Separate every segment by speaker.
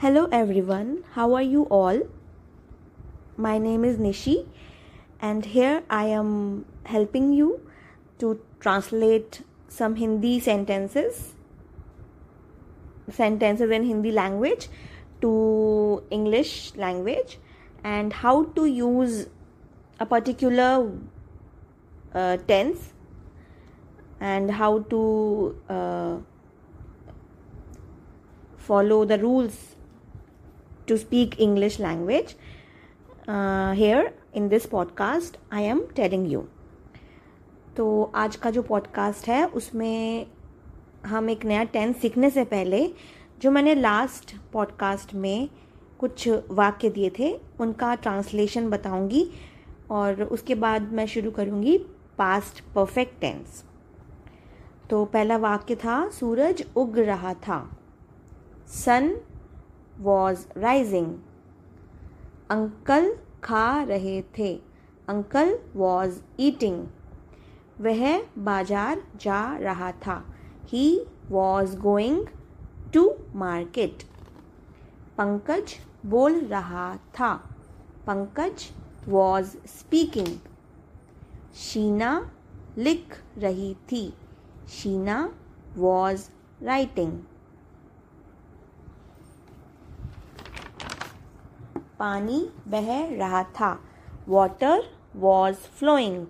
Speaker 1: Hello everyone, how are you all? My name is Nishi, and here I am helping you to translate some Hindi sentences sentences in Hindi language to English language and how to use a particular uh, tense and how to uh, follow the rules to speak English language. Uh, here in this podcast, I am telling you. तो आज का जो podcast है उसमें हम एक नया tense सीखने से पहले जो मैंने लास्ट पॉडकास्ट में कुछ वाक्य दिए थे उनका ट्रांसलेशन बताऊँगी और उसके बाद मैं शुरू करूँगी पास्ट परफेक्ट टेंस तो पहला वाक्य था सूरज उग रहा था सन वॉज़ राइजिंग अंकल खा रहे थे। अंकल वॉज़ ईटिंग वह बाज़ार जा रहा था। He was going to market Pankaj बोल रहा था। पंकज वॉज़ स्पीकिंग शीना लिख रही थी। शीना वॉज़ राइटिंग पानी बह रहा था। वाटर वॉज़ फ्लोइंग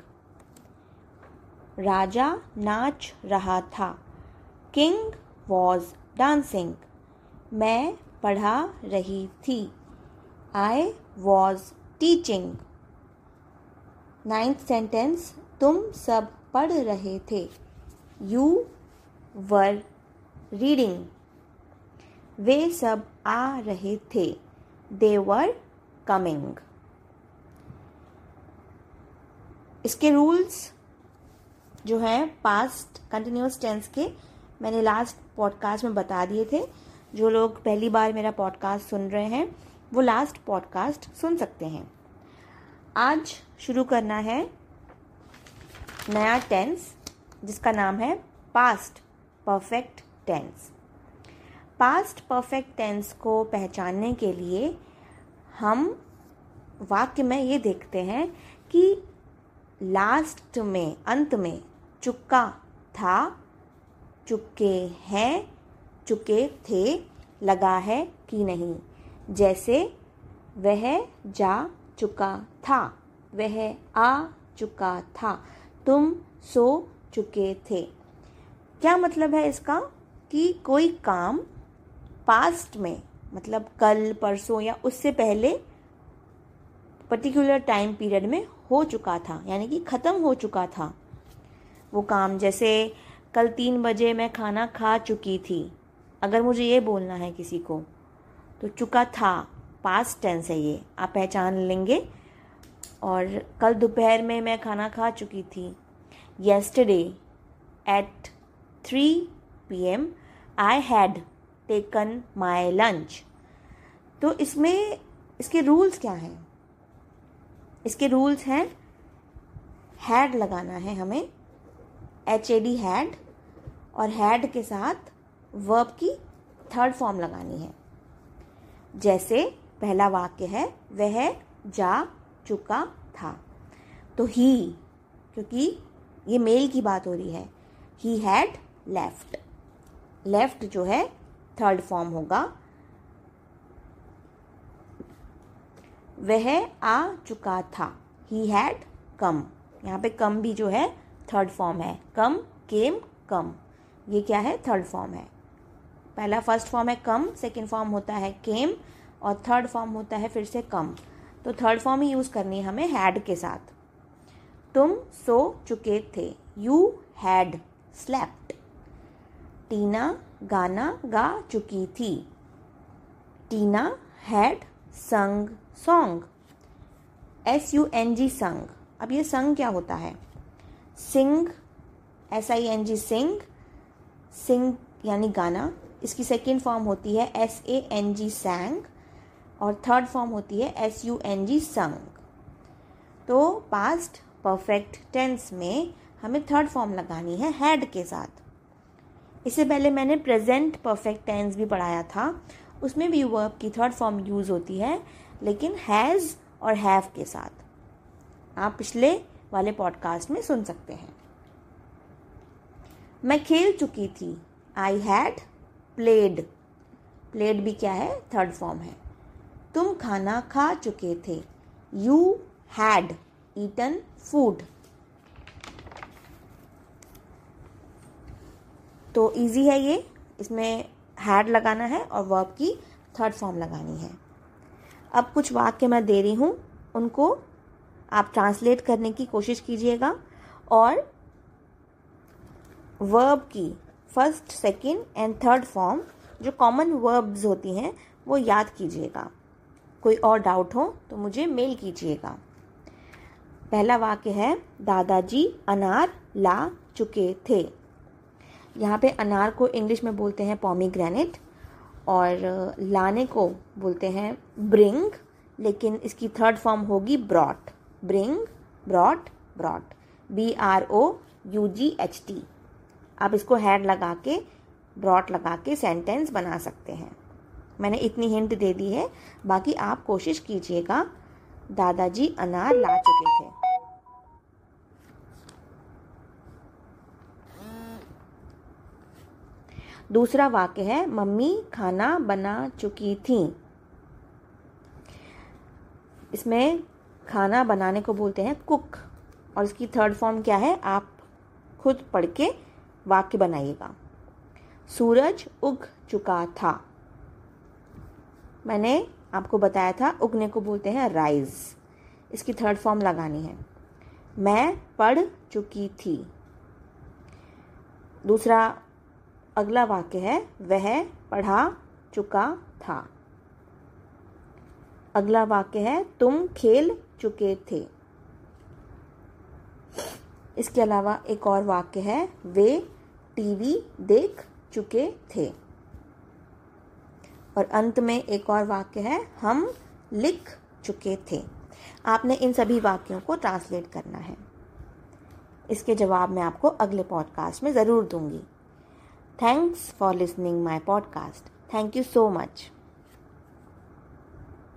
Speaker 1: राजा नाच रहा था। किंग वॉज़ डांसिंग मैं पढ़ा रही थी। I was teaching ninth sentence तुम सब पढ़ रहे थे। यू वर रीडिंग वे सब आ रहे थे। दे वर कमिंग इसके रूल्स जो हैं पास्ट कंटिन्यूस टेंस के, मैंने लास्ट पॉडकास्ट में बता दिए थे। जो लोग पहली बार मेरा पॉडकास्ट सुन रहे हैं, वो लास्ट पॉडकास्ट सुन सकते हैं। आज शुरू करना है नया टेंस जिसका नाम है past perfect tense past perfect tense को पहचानने के लिए हम वाक्य में ये देखते हैं कि लास्ट में, अंत में चुका था चुके हैं चुके थे, लगा है कि नहीं। जैसे, वह जा चुका था, वह आ चुका था, तुम सो चुके थे। क्या मतलब है इसका? कि कोई काम पास्ट में मतलब कल, परसों या उससे पहले पर्टिकुलर टाइम पीरियड में हो चुका था, यानी कि ख़त्म हो चुका था। वो काम जैसे कल तीन बजे मैं खाना खा चुकी थी, अगर मुझे ये बोलना है किसी को तो चुका था पास्ट टेंस है ये, आप पहचान लेंगे। और कल दोपहर में मैं खाना खा चुकी थी yesterday at three p m I had taken my lunch तो इसमें, इसके रूल्स क्या हैं? इसके रूल्स हैं हैड लगाना है हमें एच ए डी हैड और हैड के साथ वर्ब की थर्ड फॉर्म लगानी है। जैसे पहला वाक्य है, वह जा चुका था। तो ही क्योंकि ये मेल की बात हो रही है ही हैड लेफ़्ट लेफ़्ट जो है थर्ड फॉर्म होगा। वह आ चुका था। ही हैड कम यहाँ पे कम भी जो है थर्ड फॉर्म है। कम केम कम ये क्या है? थर्ड फॉर्म है। पहला फ़र्स्ट फॉर्म है कम सेकेंड फॉर्म होता है केम और थर्ड फॉर्म होता है फिर से कम तो थर्ड फॉर्म ही यूज़ करनी है हमें हैड के साथ। तुम सो चुके थे। यू हैड स्लैप्ड टीना गाना गा चुकी थी। Tina had sung song S U N G sung अब ये संग क्या होता है? Sing S I N G sing sing यानी गाना। इसकी सेकेंड फॉर्म होती है एस ए एन जी सैंग और थर्ड फॉर्म होती है एस यू एन जी संग तो पास्ट परफेक्ट टेंस में हमें थर्ड फॉर्म लगानी है हैड के साथ। इससे पहले मैंने प्रेजेंट परफेक्ट टेंस भी पढ़ाया था। उसमें भी वर्ब की थर्ड फॉर्म यूज़ होती है, लेकिन हैज़ और हैव के साथ। आप पिछले वाले पॉडकास्ट में सुन सकते हैं। मैं खेल चुकी थी। आई हैड प्लेड प्लेड भी क्या है? थर्ड फॉर्म है। तुम खाना खा चुके थे। यू हैड ईटन फ़ूड तो इजी है ये। इसमें हैड लगाना है और वर्ब की थर्ड फॉर्म लगानी है। अब कुछ वाक्य मैं दे रही हूँ। उनको आप ट्रांसलेट करने की कोशिश कीजिएगा और वर्ब की first second and third form जो कॉमन वर्ब्स होती हैं, वो याद कीजिएगा। कोई और डाउट हो तो मुझे मेल कीजिएगा। पहला वाक्य है, दादाजी अनार ला चुके थे। यहाँ पे अनार को इंग्लिश में बोलते हैं पॉमी ग्रेनेट और लाने को बोलते हैं ब्रिंग लेकिन इसकी थर्ड फॉर्म होगी brought bring brought brought B R O U G H T आप इसको हैड लगा के ब्रॉट लगा के सेंटेंस बना सकते हैं। मैंने इतनी हिंट दे दी है, बाकी आप कोशिश कीजिएगा, दादाजी अनार ला चुके थे। दूसरा वाक्य है, मम्मी खाना बना चुकी थी। इसमें खाना बनाने को बोलते हैं कुक, और इसकी थर्ड फॉर्म क्या है, आप खुद पढ़ के वाक्य बनाइएगा। सूरज उग चुका था। मैंने आपको बताया था, उगने को बोलते हैं राइज इसकी थर्ड फॉर्म लगानी है। मैं पढ़ चुकी थी। दूसरा अगला वाक्य है, वह पढ़ा चुका था। अगला वाक्य है, तुम खेल चुके थे। इसके अलावा एक और वाक्य है, वे टीवी देख चुके थे। और अंत में एक और वाक्य है, हम लिख चुके थे। आपने इन सभी वाक्यों को ट्रांसलेट करना है। इसके जवाब मैं आपको अगले पॉडकास्ट में ज़रूर दूँगी। Thanks for listening my podcast. Thank you so much.